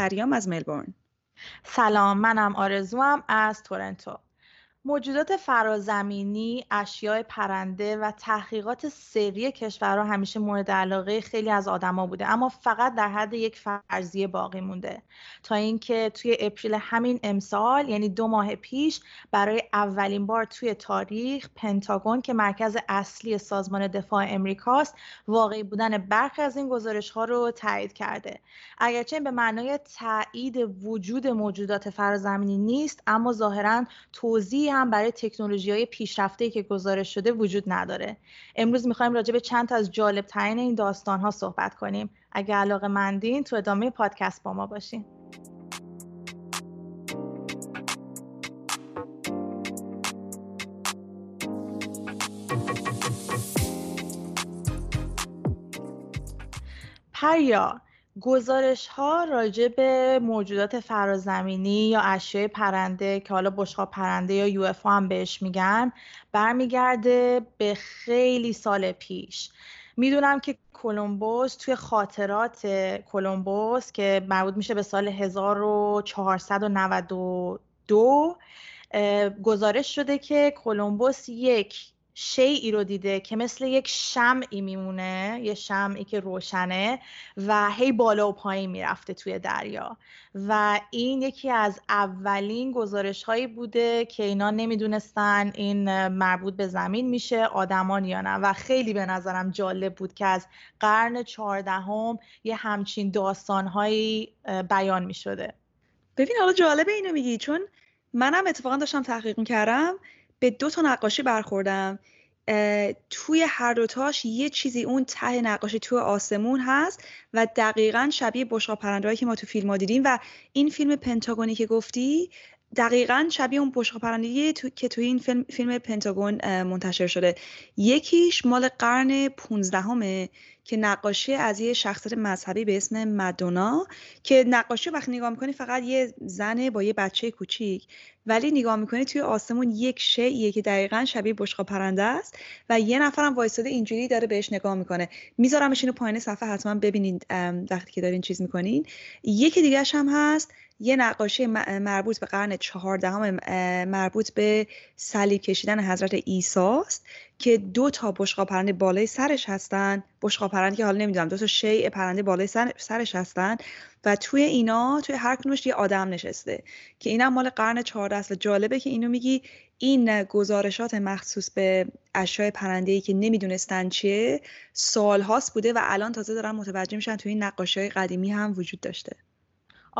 پریام از ملبورن. سلام منم آرزوام از تورنتو. موجودات فرازمینی، اشیاء پرنده و تحقیقات سری کشورها همیشه مورد علاقه خیلی از آدما بوده. اما فقط در حد یک فرضیه باقی مونده. تا اینکه توی اپریل همین امسال یعنی دو ماه پیش برای اولین بار توی تاریخ پنتاگون که مرکز اصلی سازمان دفاع امریکاست واقعی بودن برخی از این گزارش ها رو تایید کرده. اگرچه به معنای تایید وجود موجودات فرازمینی نیست اما ظاهرا توضیح هم برای تکنولوژی های پیشرفته که گزارش شده وجود نداره. امروز می‌خوایم راجع به چند تا از جالب ترین این داستان ها صحبت کنیم. اگر علاقه مندین تو ادامه پادکست با ما باشین. پریا گزارش ها راجع به موجودات فرازمینی یا اشیاء پرنده که حالا بشقاب پرنده یا یو هم بهش میگن برمیگرده به خیلی سال پیش. می‌دونم که کلمبوس توی خاطرات کلمبوس که مربوط میشه به سال 1492 گزارش شده که کلمبوس یک شیعی رو دیده که مثل یک شمعی میمونه یه شمعی که روشنه و هی بالا و پایین می‌رفته توی دریا. و این یکی از اولین گزارش هایی بوده که اینا نمی‌دونستن این مربوط به زمین میشه آدمان یا نه. و خیلی به نظرم جالب بود که از قرن چهاردهم یه همچین داستان هایی بیان می‌شده. ببین حالا جالبه اینو میگی چون منم اتفاقا داشتم تحقیق می‌کردم به دو تا نقاشی برخوردم. توی هر دوتاش یه چیزی اون ته نقاشی توی آسمون هست و دقیقا شبیه بشقاب پرندهایی که ما تو فیلم ها دیدیم. و این فیلم پنتاگونی که گفتی دقیقا شبیه اون بشقاب پرندگی تو... که توی این فیلم, فیلم پنتاگون منتشر شده. یکیش مال قرن 15 که نقاشی از یه شخصیت مذهبی به اسم مدونا که نقاشی وقتی نگاه می‌کنی فقط یه زنه با یه بچه کوچیک ولی نگاه می‌کنی توی آسمون یک شیعیه که دقیقا شبیه بشقا پرنده است و یه نفرم وایستاده اینجوری داره بهش نگاه می‌کنه. میذارمش اینو پایین صفحه حتما ببینید وقتی که دارین چیز می‌کنین. یکی دیگهش هم هست یه نقاشی مربوط به قرن چهاردهم مربوط به صلیب کشیدن حضرت عیسی است که دو تا بشقا پرنده بالای سرش هستن. بشقا پرنده که حالا نمی‌دونم دو تا شیء پرنده بالای سرش هستن و توی اینا توی هر کدومش یه آدم نشسته که اینم مال قرن 14 است. و جالبه که اینو میگی این گزارشات مخصوص به اشیاء پرنده ای که نمی‌دونستن چیه سالهاست بوده و الان تازه دارن متوجه میشن توی این نقاشی قدیمی هم وجود داشته.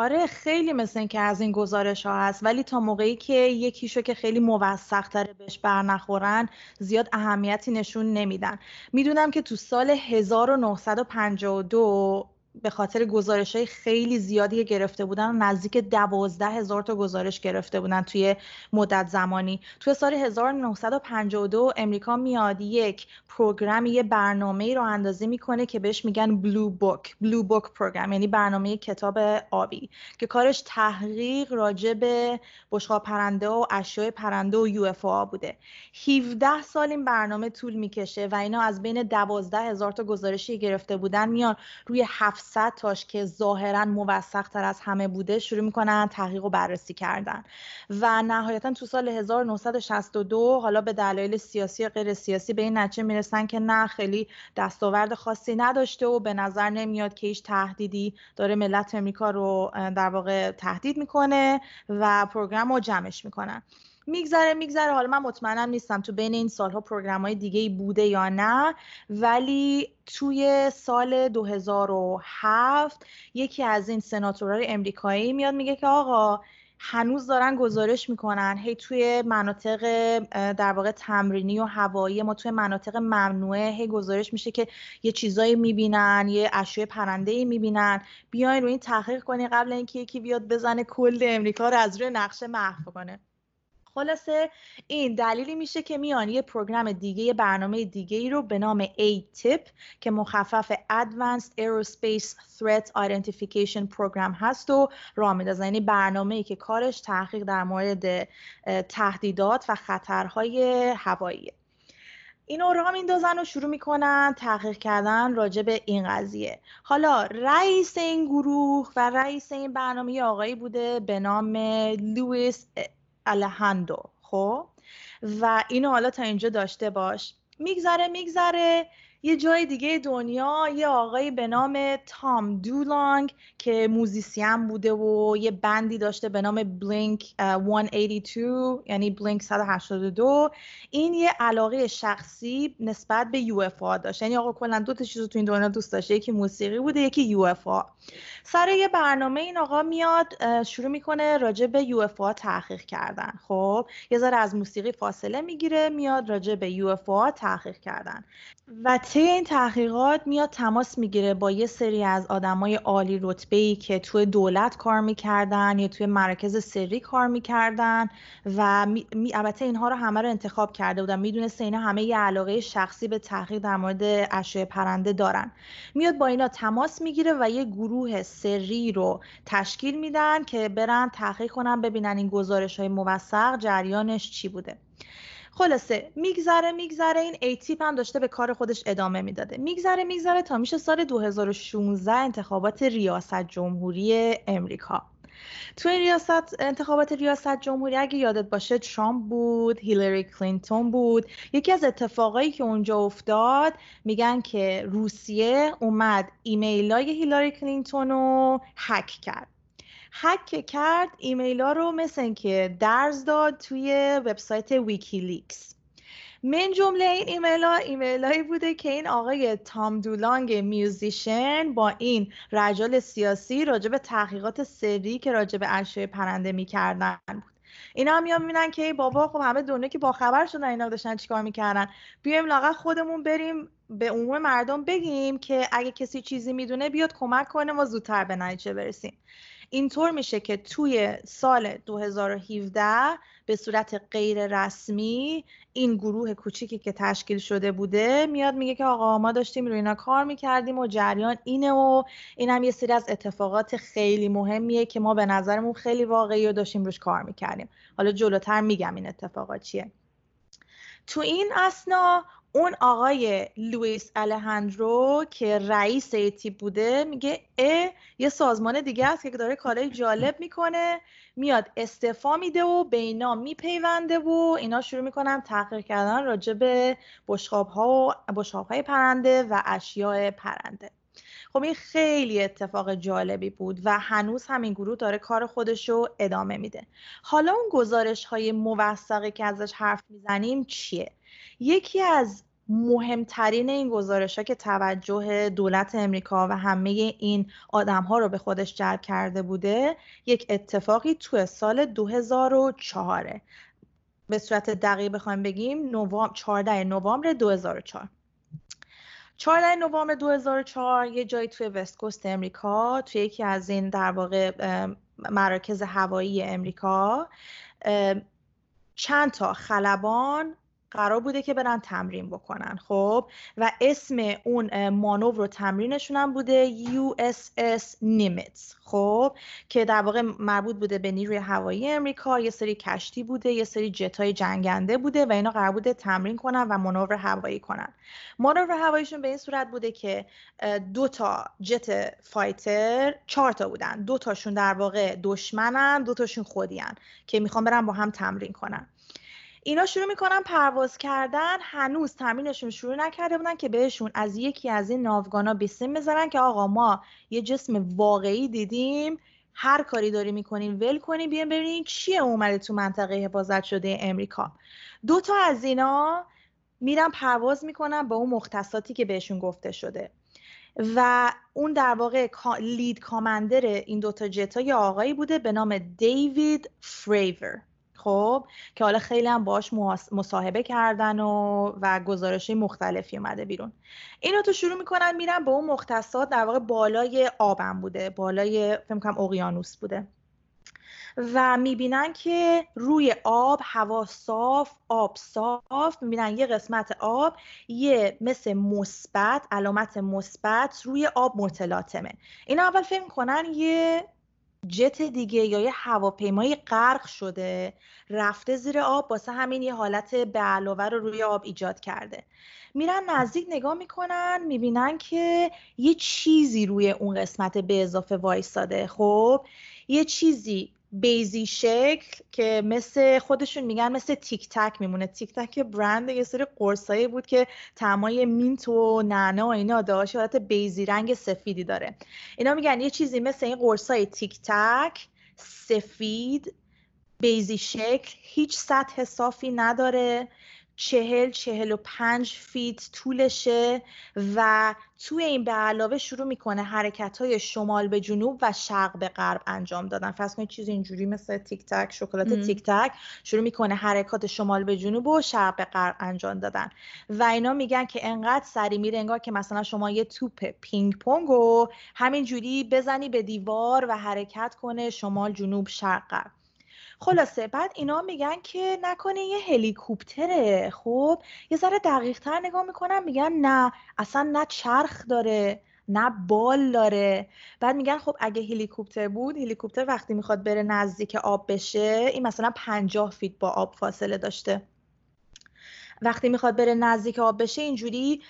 آره خیلی مثل این که از این گزارش ها هست. ولی تا موقعی که یکیشو که خیلی موثق تره بهش برنخورن زیاد اهمیتی نشون نمیدن. می‌دونم که تو سال 1952 به خاطر گزارش های خیلی زیادی گرفته بودن نزدیک دوازده هزار تا گزارش گرفته بودن توی مدت زمانی. توی سال 1952 امریکا میاد یک پروگرام یه برنامه راه اندازی می‌کنه که بهش میگن بلو بوک بلو بوک program یعنی برنامه کتاب آبی که کارش تحقیق راجع به بشقاب پرنده و اشیاء پرنده و UFO بوده. 17 سال این برنامه طول می‌کشه و اینا از بین دوازده هزار تا گزارشی گرفته بودن میان روی 700 تاش که ظاهرا موثق تر از همه بوده شروع می‌کنن تحقیق و بررسی کردن. و نهایتا تو سال 1962 حالا به دلایل سیاسی غیر سیاسی به این نتیجه می‌رسن که نه خیلی دستاورد خاصی نداشته و به نظر نمیاد که هیچ تهدیدی داره ملت امریکا رو در واقع تهدید می‌کنه و پروگرام رو جمعش می‌کنن. میگذره میگذره. حالا من مطمئنم نیستم تو بین این سالها پروگرام های دیگه بوده یا نه ولی توی سال 2007 یکی از این سناتورهای امریکایی میاد میگه که آقا هنوز دارن گزارش می‌کنن. هی توی مناطق در واقع تمرینی و هوایی ما توی مناطق ممنوعه هی گزارش میشه که یه چیزایی می‌بینن یه اشیاء پرنده ای می‌بینن. بیاین رو این تحقیق کنی قبل اینکه یکی بیاد بزنه کل امریکا رو از روی نقشه محو کنه. خلاصه این دلیلی میشه که میان یه پروگرام دیگه یه برنامه دیگه ای رو به نام A-TIP که مخفف Advanced Aerospace Threat Identification Program هست و راه میندازن. یعنی برنامه ای که کارش تحقیق در مورد تهدیدات و خطرهای هوایی. اینو راه میندازن و شروع می‌کنن تحقیق کردن راجع به این قضیه. حالا رئیس این گروه و رئیس این برنامه آقایی بوده به نام لوئیس الیزاندو خب؟ و اینو حالا تا اینجا داشته باش. میگذره میگذره. یه جای دیگه دنیا یه آقایی به نام تام دولانگ که musician بوده و یه band ی داشته به نام Blink 182 یعنی Blink 182 این یه علاقه شخصی نسبت به UFO داشت. یعنی آقا کلا دو تا چیز تو این دنیا دوست داشته. یکی موسیقی بوده یکی UFO سر یه برنامه این آقا میاد شروع می‌کنه راجع به یو اف تحقیق کردن. خب یه ذره از موسیقی فاصله می‌گیره میاد راجع به یو اف تحقیق کردن. و طی این تحقیقات میاد تماس می‌گیره با یه سری از آدمای عالی رتبه ای که توی دولت کار می‌کردن یا توی مراکز سری کار می‌کردن و می... البته اینها رو همه رو انتخاب کرده بودن. می‌دونسته اینا همه یه علاقه شخصی به تحقیق در مورد اشیاء پرنده دارن. میاد با اینا تماس می‌گیره و یه گروه سری رو تشکیل میدن که برن تحقیق کنن ببینن این گزارش های موثق جریانش چی بوده. خلاصه میگذره میگذره این AATIP هم داشته به کار خودش ادامه می‌داده. میگذره میگذره تا میشه سال 2016 انتخابات ریاست جمهوری امریکا. تو این ریاست انتخابات ریاست جمهوری اگه یادت باشه ترامپ بود هیلاری کلینتون بود. یکی از اتفاقایی که اونجا افتاد میگن که روسیه اومد ایمیلای هیلاری کلینتون رو هک کرد. هک کرد ایمیل ها رو مثل که درز داد توی وبسایت ویکیلیکس. من جمله این ایمیل ها ایمیل هایی بوده که این آقای تام دولانگ musician با این رجال سیاسی راجع تحقیقات سری که راجع به اشیاء پرنده می‌کردن بود. اینا هم میان می‌بینن که بابا خب همه دنیا که با خبر شدن اینا داشتن چیکار می‌کردن؟ بیایم لاغت خودمون بریم به عموم مردم بگیم که اگه کسی چیزی می‌دونه بیاد کمک کنه ما زودتر به نتیجه برسیم. اینطور میشه که توی سال 2017 به صورت غیر رسمی این گروه کوچیکی که تشکیل شده بوده میاد میگه که آقا ما داشتیم روی اینا کار می‌کردیم و جریان اینه و این هم یه سری از اتفاقات خیلی مهمیه که ما به نظرمون خیلی واقعی و داشتیم روش کار می‌کردیم. حالا جلوتر میگم این اتفاقات چیه. تو این اسنا اون آقای لوئیس الهندرو که رئیس ایتی بوده میگه ا یه سازمان دیگه است که داره کارهای جالب می‌کنه. میاد استعفا میده و به اینا میپیونده و اینا شروع می‌کنن تحقیق کردن راجع به بشقاب ها و های پرنده و اشیاء پرنده. خب این خیلی اتفاق جالبی بود و هنوز همین گروه داره کار خودش رو ادامه میده. حالا اون گزارش های موثقی که ازش حرف می‌زنیم چیه؟ یکی از مهمترین این گزارش ها که توجه دولت امریکا و همه این آدم ها رو به خودش جلب کرده بوده یک اتفاقی تو سال 2004 به صورت دقیق بخوایم بگیم نوام... 14 نوامبر 2004 14 نوامبر 2004 یه جایی توی وست کوست امریکا توی یکی از این در واقع مراکز هوایی امریکا چند تا خلبان قرار بوده که برن تمرین بکنن خب؟ و اسم اون مانور رو تمرینشون هم بوده USS نیمیتس خب؟ که در واقع مربوط بوده به نیروی هوایی امریکا یه سری کشتی بوده یه سری جت های جنگنده بوده و اینا قرار بوده تمرین کنن و مانور هوایی کنن. مانور هواییشون به این صورت بوده که دو تا جت فایتر چهار تا بودن. دو تاشون در واقع دشمنن دو تاشون خودیان که می‌خوان برن با هم تمرین کنن. اینا شروع می‌کنن پرواز کردن هنوز تمرینشون شروع نکرده بودن که بهشون از یکی از این ناوگانا بیسیم بزنن که آقا ما یه جسم واقعی دیدیم هر کاری داری می‌کنین ول کنین بیان ببینین چیه اومده تو منطقه حفاظت شده امریکا. دو تا از اینا میرن پرواز می‌کنن با اون مختصاتی که بهشون گفته شده. و اون در واقع لید کامندر این دوتا جتا یه آقایی بوده به نام دیوید فریور. خب که حالا خیلی هم باش مصاحبه کردن و و گزارش مختلفی اومده بیرون. اینو تو شروع می‌کنن میرن به اون مختصات در واقع بالای آبم بوده بالای فکر کنم اقیانوس بوده. و می‌بینن که روی آب هوا صاف آب صاف می‌بینن یه قسمت آب یه مثل مثبت علامت مثبت روی آب متلاطمه. اینا اول فکر کنن یه جت دیگه یا یه هواپیمای غرق شده رفته زیر آب واسه همین یه حالت به علاوه رو روی آب ایجاد کرده. میرن نزدیک نگاه می‌کنن می‌بینن که یه چیزی روی اون قسمت به اضافه وایستاده. خب یه چیزی بیزی شکل که مثل خودشون میگن مثل تیک تک میمونه. تیک تک برند یه سری قرصایی بود که طعمای mint و نعنا و اینا داشت. حالت بیضی رنگ سفیدی داره. اینا میگن یه چیزی مثل این قرصای تیک تک سفید بیضی شکل هیچ سطح صافی نداره. چهل چهل و پنج feet طولشه و توی این به علاوه شروع می‌کنه حرکت های شمال به جنوب و شرق به غرب انجام دادن. فرض کنید چیزی اینجوری مثل تیک تک شکلات تیک تک شروع می‌کنه حرکات شمال به جنوب و شرق به غرب انجام دادن. و اینا میگن که انقدر سریع میره انگار که مثلا شما یه توپ پینگ پونگ و همینجوری بزنی به دیوار و حرکت کنه شمال جنوب شرق غرب. خلاصه بعد اینا میگن که نکنه یه هلیکوپتره. خب یه ذره دقیق تر نگاه می‌کنن میگن نه اصلا نه چرخ داره نه بال داره. بعد میگن خب اگه هلیکوپتر بود هلیکوپتر وقتی می‌خواد بره نزدیک آب بشه این مثلا پنجاه feet با آب فاصله داشته. وقتی می‌خواد بره نزدیک آب بشه اینجوری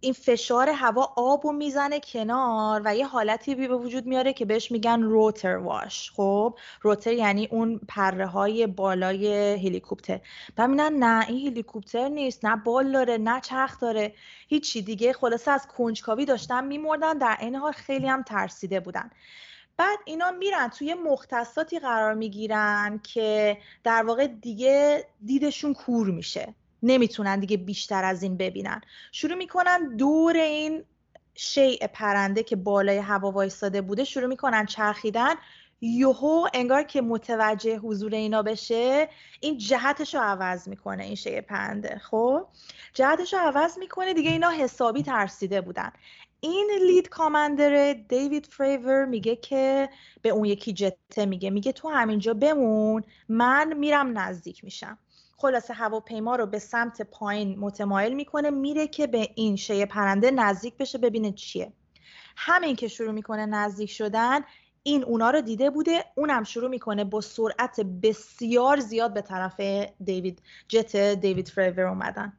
این فشار هوا آب رو می‌زنه کنار و یه حالتی به وجود میاره که بهش میگن روتر واش خب روتر یعنی اون پره های بالای هلیکوپتر. و نه این هلیکوپتر نیست نه بال داره نه چرخ داره. هیچی دیگه. خلاصه از کنجکاوی داشتن میمردن در این حال خیلی هم ترسیده بودن. بعد اینا میرن توی مختصاتی قرار می‌گیرن که در واقع دیگه دیدشون کور میشه. نمی‌تونن دیگه بیشتر از این ببینن. شروع می‌کنن دور این شیء پرنده که بالای هوا وایستاده بوده شروع می‌کنن چرخیدن. یوهو انگار که متوجه حضور اینا بشه این جهتش رو عوض می‌کنه این شیء پرنده. خب؟ جهتش رو عوض می‌کنه دیگه اینا حسابی ترسیده بودن. این لید کامندر دیوید فریور میگه که به اون یکی جته میگه. میگه تو همینجا بمون من میرم نزدیک میشم. خلاصه هواپیما رو به سمت پایین متمایل می‌کنه میره که به این شیء پرنده نزدیک بشه ببینه چیه. همین که شروع می‌کنه نزدیک شدن این اونا رو دیده بوده اونم شروع می‌کنه با سرعت بسیار زیاد به طرف دیوید جت دیوید فریور اومدن.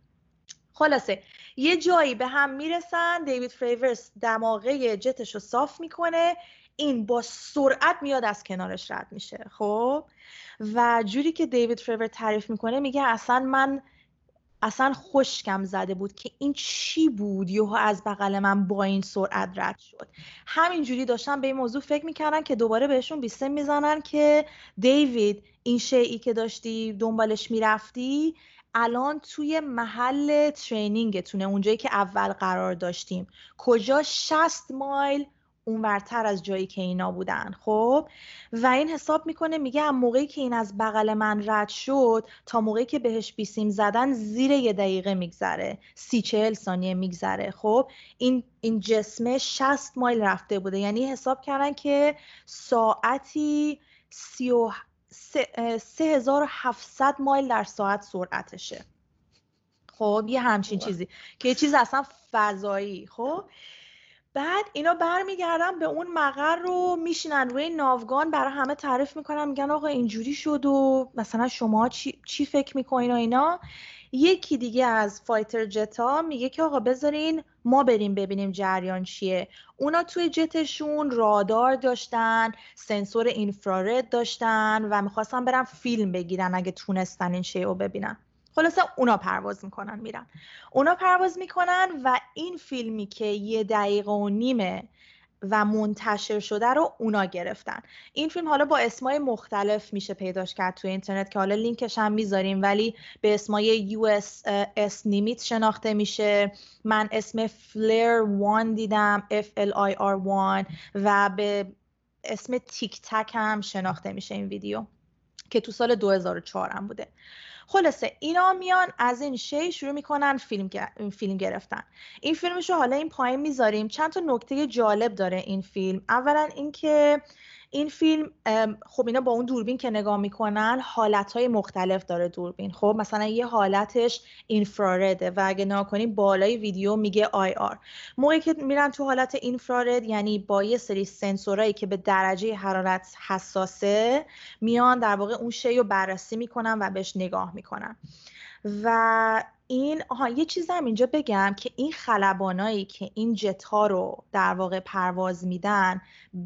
خلاصه یه جایی به هم می‌رسن دیوید فریورس دماغه جتش رو صاف می‌کنه این با سرعت میاد از کنارش رد میشه. خب؟ و جوری که دیوید فریور تعریف می‌کنه میگه اصلا من اصلا خشکم زده بود که این چی بود؟ یهو از بغل من با این سرعت رد شد. همینجوری داشتن به این موضوع فکر می‌کردن که دوباره بهشون بیسته می‌زنن که دیوید این شیعی که داشتی دنبالش می‌رفتی الان توی محل ترینینگتونه اونجایی که اول قرار داشتیم. کجا 60 مایل اونورتر از جایی که اینا بودن خب؟ و این حساب می‌کنه میگه موقعی که این از بغل من رد شد تا موقعی که بهش بیسیم زدن زیر یه دقیقه میگذره سی چهل ثانیه میگذره خب؟ این این جسمه 60 مایل رفته بوده. یعنی حساب کردن که ساعتی سی و سه مایل در ساعت سرعتشه. خب؟ یه همچین چیزی. که یه چیز اصلا فضایی خب؟ بعد اینا برمیگردن به اون مقر رو میشینن. روی ناوگان برای همه تعریف می‌کنن میگن آقا اینجوری شد و مثلا شما چی, چی فکر می‌کنین و اینا. یکی دیگه از فایتر جتا میگه که آقا بذارین ما بریم ببینیم جریان چیه. اونا توی جتشون رادار داشتن سنسور اینفرارد داشتن و می‌خواستن برن فیلم بگیرن اگه تونستن این شیء رو ببینن. خلاصه اونا پرواز می‌کنن میرن. اونا پرواز می‌کنن و این فیلمی که یه دقیقه و نیمه و منتشر شده رو اونا گرفتن. این فیلم حالا با اسمای مختلف میشه پیداش کرد توی اینترنت که حالا لینکش هم می‌ذاریم ولی به اسمای US نیمیت شناخته میشه. من اسم فلیر وان دیدم F L I R 1 و به اسم تیک تک هم شناخته میشه این ویدیو که تو سال 2004 هم بوده. خلاصه اینا میان از این شی شروع می‌کنن فیلم, فیلم گرفتن. این فیلمش رو حالا این پایین می‌ذاریم. چند تا نکته جالب داره این فیلم. اولا اینکه این فیلم خب اینا با اون دوربین که نگاه می‌کنن حالتهای مختلف داره دوربین. خب مثلا یه حالتش اینفرارده و اگه نگاه کنیم بالای ویدیو میگه آی آر. موقعی که میرن تو حالت اینفرارد یعنی با یه سری سنسورایی که به درجه حرارت حساسه میان در واقع اون شی رو بررسی می‌کنن و بهش نگاه می‌کنن و این آها یه چیز هم اینجا بگم که این خلبانایی که این جت ها رو در واقع پرواز میدن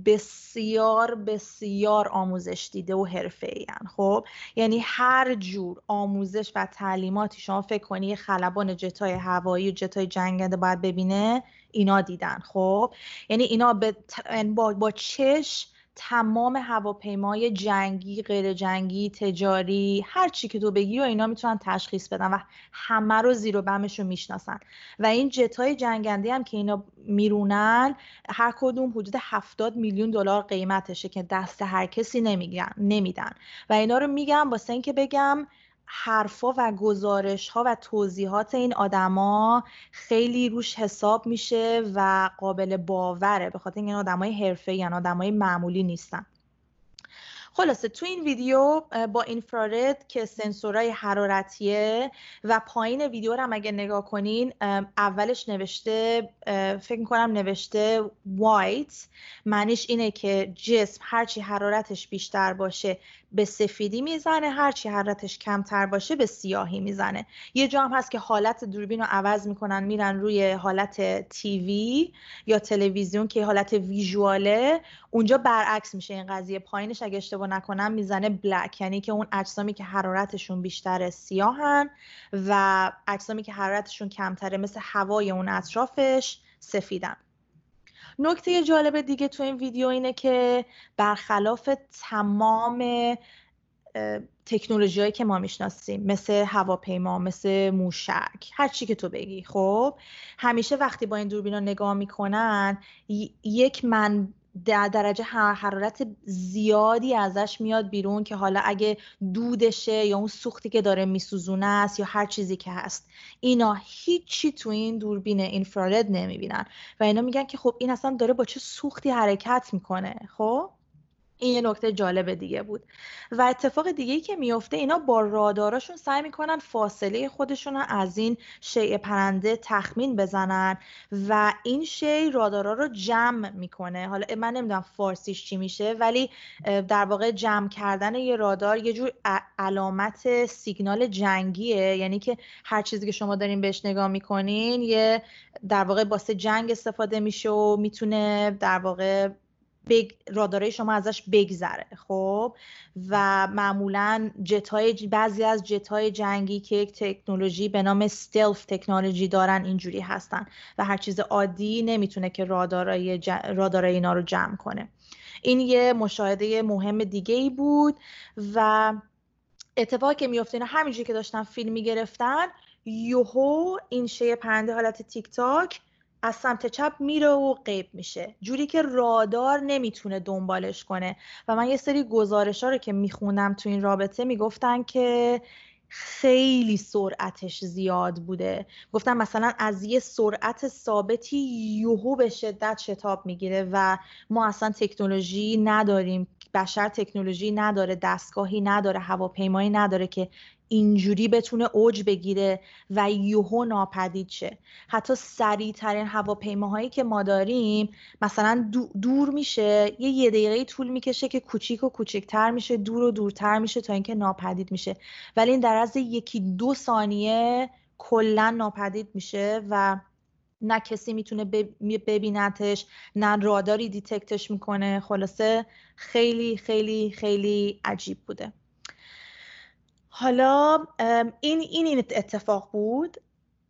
بسیار بسیار آموزش دیده و حرفه این خب یعنی هر جور آموزش و تعلیماتی شما فکر کنی خلبان جت های هوایی و جت های جنگنده باید ببینه اینا دیدن. خب یعنی اینا به با, با چش تمام هواپیمای جنگی غیر جنگی تجاری هر چی که تو بگی و اینا می‌تونن تشخیص بدن و همه رو زیر و بمش رو می‌شناسن. و این جت های جنگنده هم که اینا میرونن هر کدوم حدود 70 میلیون دلار قیمتشه که دست هر کسی نمیگن نمیدن. و اینا رو میگم واسه اینکه بگم حرفا و گزارش ها و توضیحات این آدما خیلی روش حساب میشه و قابل باوره به خاطر این آدمای حرفه یعنی آدمای معمولی نیستن. خلاصه تو این ویدیو با اینفرارد که سنسورای حرارتیه و پایین ویدیو رو هم اگه نگاه کنین اولش نوشته فکر می‌کنم نوشته وایت معنیش اینه که جسم هرچی حرارتش بیشتر باشه به سفیدی می‌زنه هرچی حرارتش کمتر باشه به سیاهی می‌زنه. یه جا هم هست که حالت دوربین رو عوض می‌کنن میرن روی حالت تیوی یا تلویزیون که حالت ویژواله. اونجا برعکس میشه این قضیه. پایینش اگه اشتباه نکنم می‌زنه بلک یعنی که اون اجسامی که حرارتشون بیشتر سیاهن و اجسامی که حرارتشون کمتره مثل هوای اون اطرافش سفیدن. نکته جالب دیگه تو این ویدیو اینه که برخلاف تمام تکنولوژی هایی که ما می‌شناسیم مثل هواپیما مثل موشک هر چی که تو بگی خب همیشه وقتی با این دوربینا نگاه می‌کنن یک من در درجه حرارت زیادی ازش میاد بیرون که حالا اگه دودشه یا اون سوختی که داره میسوزونه است یا هر چیزی که هست. اینا هیچی تو این دوربین اینفرارد نمی‌بینن. و اینا میگن که خب این اصلا داره با چه سوختی حرکت می‌کنه خب؟ این یه نکته جالب دیگه بود. و اتفاق دیگه که میفته اینا با راداراشون سعی می‌کنن فاصله خودشون از این شیء پرنده تخمین بزنن و این شی رادارا رو جمع می‌کنه. حالا من نمی‌دونم فارسیش چی میشه ولی در واقع جمع کردن یه رادار یه جور علامت سیگنال جنگیه. یعنی که هر چیزی که شما دارین بهش نگاه می‌کنین یه در واقع باسه جنگ استفاده میشه و می‌تونه در واقع بگ رادارای شما ازش بگذره خب؟ و معمولا جت های بعضی از جت های جنگی که یک تکنولوژی به نام ستلف تکنولوژی دارن اینجوری هستن و هر چیز عادی نمی‌تونه که رادارای, رادارای اینا رو جمع کنه. این یه مشاهده مهم دیگه ای بود و اتفاقی که میفته اینا همینجوری که داشتن فیلم می‌گرفتن یوهو این شی پرنده حالت تیک تاک از سمت چپ میره و غیب میشه. جوری که رادار نمی‌تونه دنبالش کنه. و من یه سری گزارش ها رو که می‌خونم تو این رابطه می‌گفتن که خیلی سرعتش زیاد بوده. گفتم مثلا از یه سرعت ثابتی یوهو به شدت شتاب می‌گیره و ما اصلا تکنولوژی نداریم. بشر تکنولوژی نداره دستگاهی نداره هواپیمایی نداره که اینجوری بتونه اوج بگیره و یوهو ناپدید شه. حتی سریعترین هواپیماهایی که ما داریم مثلا دور میشه یه یه دقیقه طول می‌کشه که کوچیک و کوچیکتر میشه دور و دورتر میشه تا اینکه ناپدید میشه. ولی این در از یکی دو ثانیه کلا ناپدید میشه و نه کسی می‌تونه ببینتش نه راداری دیتکتش می‌کنه. خلاصه خیلی خیلی خیلی عجیب بوده. حالا این این اتفاق بود.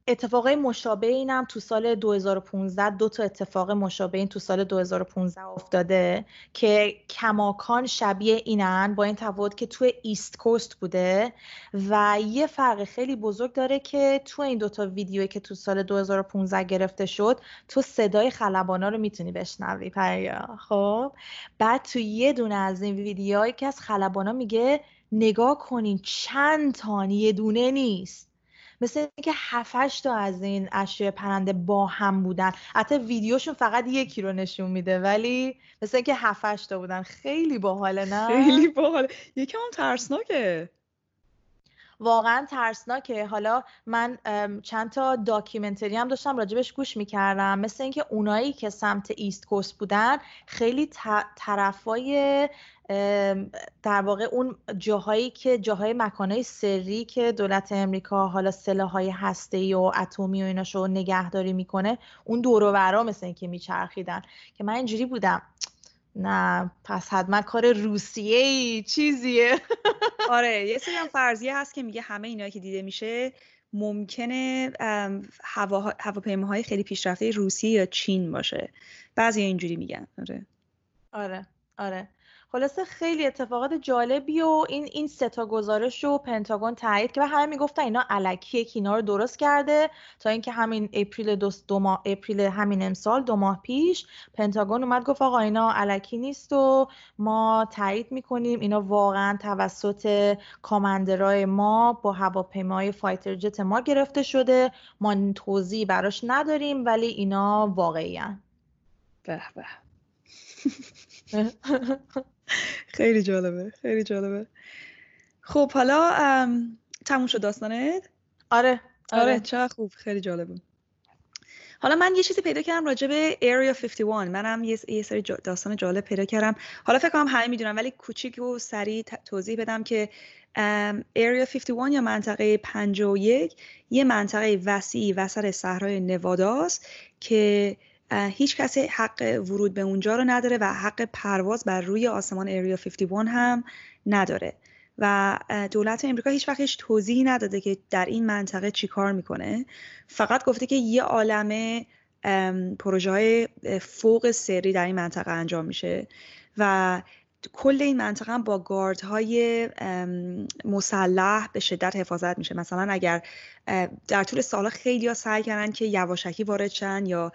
اتفاقای مشابه اینم تو سال 2015 دو تا اتفاق مشابه این تو سال 2015 افتاده که کماکان شبیه اینن با این تفاوت که تو ایست کوست بوده و یه فرق خیلی بزرگ داره که تو این دوتا ویدیویی که تو سال 2015 گرفته شد تو صدای خلبانا رو می‌تونی بشنوی پریا. خب؟ بعد تو یه دونه از این ویدیوهایی که از خلبانا میگه نگاه کنین چند تان یه دونه نیست. مثل اینکه هفتش تا از این اشیاء پرنده با هم بودن. حتی ویدیوشون فقط یکی رو نشون میده ولی مثل اینکه هفتش تا بودن. خیلی باحاله نه؟ خیلی باحاله. یکم هم ترسناکه. واقعا ترسناکه. حالا من چند تا documentary هم داشتم راجبش گوش می‌کردم. مثل اینکه اونایی که سمت East Coast بودن خیلی طرفای در واقع اون جاهایی که جاهای مکانهای سری که دولت امریکا حالا سلاحهای هسته و اتمی و ایناشو نگهداری می‌کنه اون دور و مثل اینکه میچرخیدن. که من اینجوری بودم. نه پس حتما کار روسیه ای چیزیه. آره یه سری هم فرضیه هست که میگه همه اینایی که دیده میشه ممکنه هوا... هواپیماهای خیلی پیشرفته روسیه یا چین باشه. بعضی اینجوری میگن. آره. آره آره. خلاصه خیلی اتفاقات جالبی و این این سه تا گزارش رو پنتاگون تایید که همه می‌گفتن اینا الکیه که اینا رو درست کرده. تا اینکه همین April دو, دو ماه April همین امسال دو ماه پیش پنتاگون اومد گفت آقا اینا الکی نیست و ما تایید می‌کنیم. اینا واقعا توسط commander ای ما با هواپیمای fighter jet ما گرفته شده. ما توضیح براش نداریم ولی اینا واقعی به به. خیلی جالبه خیلی جالبه. خب حالا تموم شد داستانت؟ آره آره, آره. چه خوب خیلی جالبه حالا من یه چیزی پیدا کردم راجع به Area 51 منم یه, یه سری داستان جالب پیدا کردم. حالا فکر کنم همه می‌دونم ولی کوچیک و سریع توضیح بدم که Area 51 یا منطقه 51 یه منطقه وسیعی وسط صحرای نواداست که هیچ کسی حق ورود به اونجا رو نداره و حق پرواز بر روی آسمان ایریا 51 هم نداره. و دولت امریکا هیچ وقت هیچ توضیحی نداده که در این منطقه چی کار می‌کنه. فقط گفته که یه عالم پروژه های فوق سری در این منطقه انجام میشه. و کل این منطقه هم با های مسلح به شدت حفاظت میشه. مثلا اگر در طول سالها خیلی سعی کردن که یواشکی وارد شن یا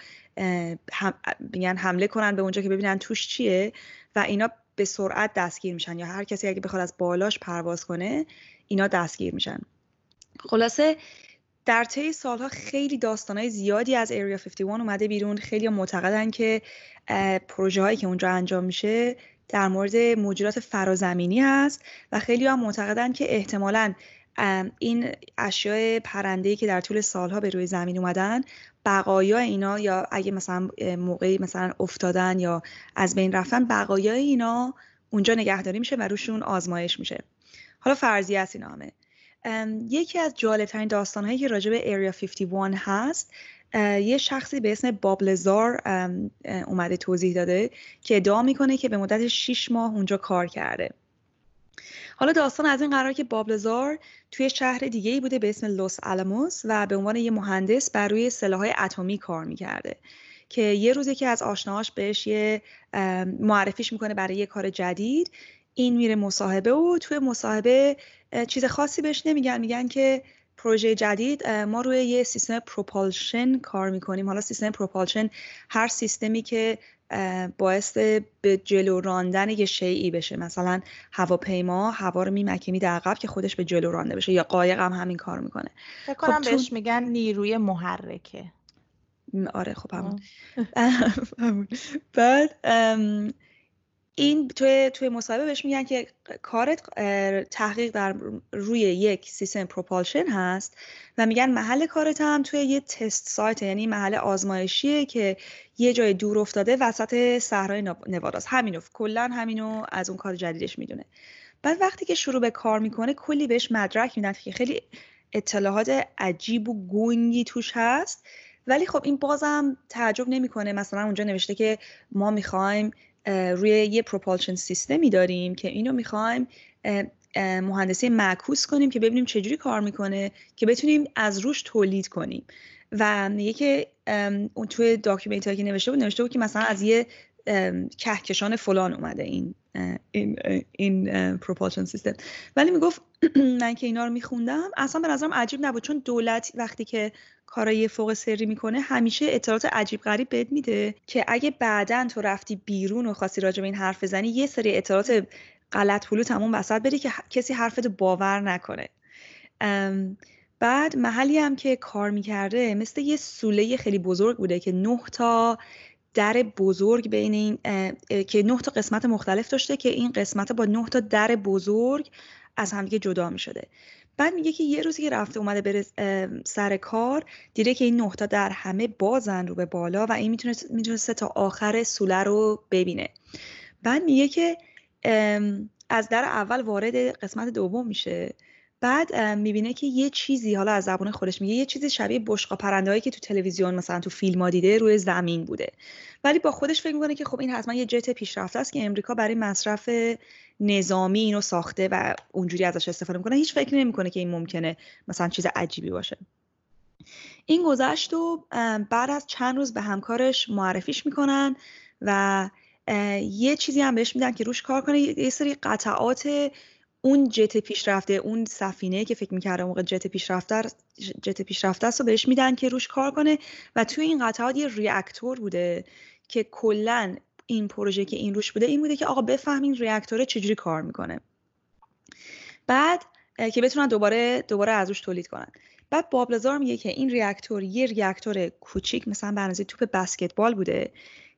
میگن حمله کنن به اونجا که ببینن توش چیه و اینا به سرعت دستگیر میشن یا هر کسی اگه بخواد از بالاش پرواز کنه اینا دستگیر میشن. خلاصه در طی سالها خیلی داستانهای زیادی از Area 51 اومده بیرون. خیلی معتقدن که پروژه هایی که اونجا انجام میشه در مورد موجودات فرازمینی هست و خیلی هم معتقدن که احتمالا این اشیاء پرنده‌ای که در طول سالها به روی زمین اومدن بقایا اینا یا اگه مثلا موقعی مثلا افتادن یا از بین رفتن بقایای اینا اونجا نگهداری میشه و روشون آزمایش میشه. حالا فرضیه است همه. یکی از جالبترین داستانهایی که راجع به Area 51 هست یه شخصی به اسم بابلزار اومده توضیح داده که ادعا می‌کنه که به مدت 6 ماه اونجا کار کرده. حالا داستان از این قرار که بابلزار توی شهر دیگه ای بوده به اسم لوس آلاموس و به عنوان یه مهندس بر روی سلاحهای اتمی کار می‌کرده که یه روزی که از آشناهاش بهش یه معرفیش می‌کنه برای یه کار جدید این میره مصاحبه و توی مصاحبه چیز خاصی بهش نمیگن میگن که پروژه جدید ما روی یه سیستم پروپالشن کار می‌کنیم. حالا سیستم پروپالشن هر سیستمی که باعث به جلو راندن یه شیعی بشه. مثلا هواپیما هوا رو میمکنی در عقب که خودش به جلو رانده بشه یا قایق هم همین کار می‌کنه. فکر کنم خب بهش میگن نیروی محرکه. آره خب همون. بعد این توی توی مصاحبه بهش میگن که کارت تحقیق در روی یک سیستم پروپالشن هست و میگن محل کارت هم توی یه تست سایت یعنی محل آزمایشیه که یه جای دور افتاده وسط صحرای نواداست. همینو کلا همینو از اون کار جدیدش می‌دونه. بعد وقتی که شروع به کار می‌کنه کلی بهش مدرک میدن که خیلی اطلاعات عجیب و گنگی توش هست. ولی خب این بازم تعجب نمی‌کنه. مثلا اونجا نوشته که ما می‌خوایم روی یه propulsion system ی داریم که اینو می‌خوایم مهندسی معکوس کنیم که ببینیم چجوری کار می‌کنه که بتونیم از روش تولید کنیم. و میگه که اون توی document که نوشته بود نوشته بود که مثلا از یه کهکشان فلان اومده این این این propulsion system ولی می‌گفت من که اینا رو میخوندم اصلا به نظرم عجیب نبود. چون دولت وقتی که کارای فوق سری می‌کنه همیشه اطلاعات عجیب غریب بهت میده که اگه بعدا تو رفتی بیرون و خواستی راجع به این حرف بزنی یه سری اطلاعات غلط پلو تموم وسط بری که کسی حرفت باور نکنه. بعد محلی هم که کار می‌کرده مثل یه سوله خیلی بزرگ بوده که نه تا در بزرگ بین این که نه تا قسمت مختلف داشته که این قسمت با نه تا در بزرگ از همدیگه جدا می شده بعد میگه که یه روزی که رفته اومده بره سر کار دیده که این نه تا در همه بازن رو به بالا و این می‌تونسته تا آخر سوله رو ببینه. بعد میگه که از در اول وارد قسمت دوم میشه. بعد می‌بینه که یه چیزی حالا از زبان خودش میگه یه چیزی شبیه بشقا پرنده که تو تلویزیون مثلا تو فیلم دیده روی زمین بوده. ولی با خودش فکر می‌کنه که خب این حتما یه جت پیشرفته است که امریکا برای مصرف نظامی اینو ساخته و اونجوری ازش استفاده می‌کنه. هیچ فکر نمی‌کنه که این ممکنه مثلا چیز عجیبی باشه. این گذشت و بعد از چند روز به همکارش معرفیش می‌کنن و یه چیزی هم بهش میدن که روش کار کنه یه سری قطعات اون جت پیشرفته اون سفینه که فکر می‌کرده موقع جت پیشرفته جت پیشرفته است و بهش میدن که روش کار کنه و توی این قطعات یه ریاکتور بوده که کلا این پروژه که این روش بوده این بوده که آقا بفهمین ریاکتور چجوری کار می‌کنه. بعد که بتونن دوباره دوباره از روش تولید کنن. بعد بابلزار میگه که این ریاکتور یه ریاکتور کوچیک مثلا به اندازه توپ بسکتبال بوده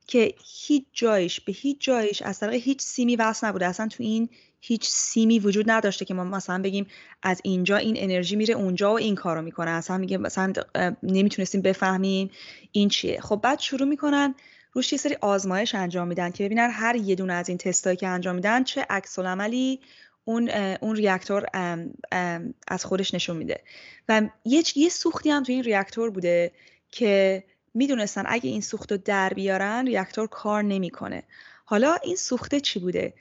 که هیچ جایش به هیچ جایش از طریق هیچ سیمی وصل نبوده. اصلا تو این هیچ سیمی وجود نداشته که ما مثلا بگیم از اینجا این انرژی میره اونجا و این کارو می‌کنه. اصلا میگه مثلا نمی‌تونستیم بفهمیم این چیه. خب بعد شروع می‌کنن روش یه سری آزمایش انجام میدن که ببینن هر یه دونه از این تستایی که انجام میدن چه عکس عملی اون اون ریاکتور از خودش نشون میده. و یه یه سوختی هم تو این ریاکتور بوده که می‌دونستن اگه این سوخت رو در بیارن ریاکتور کار نمی‌کنه. حالا این سوخته چی بوده؟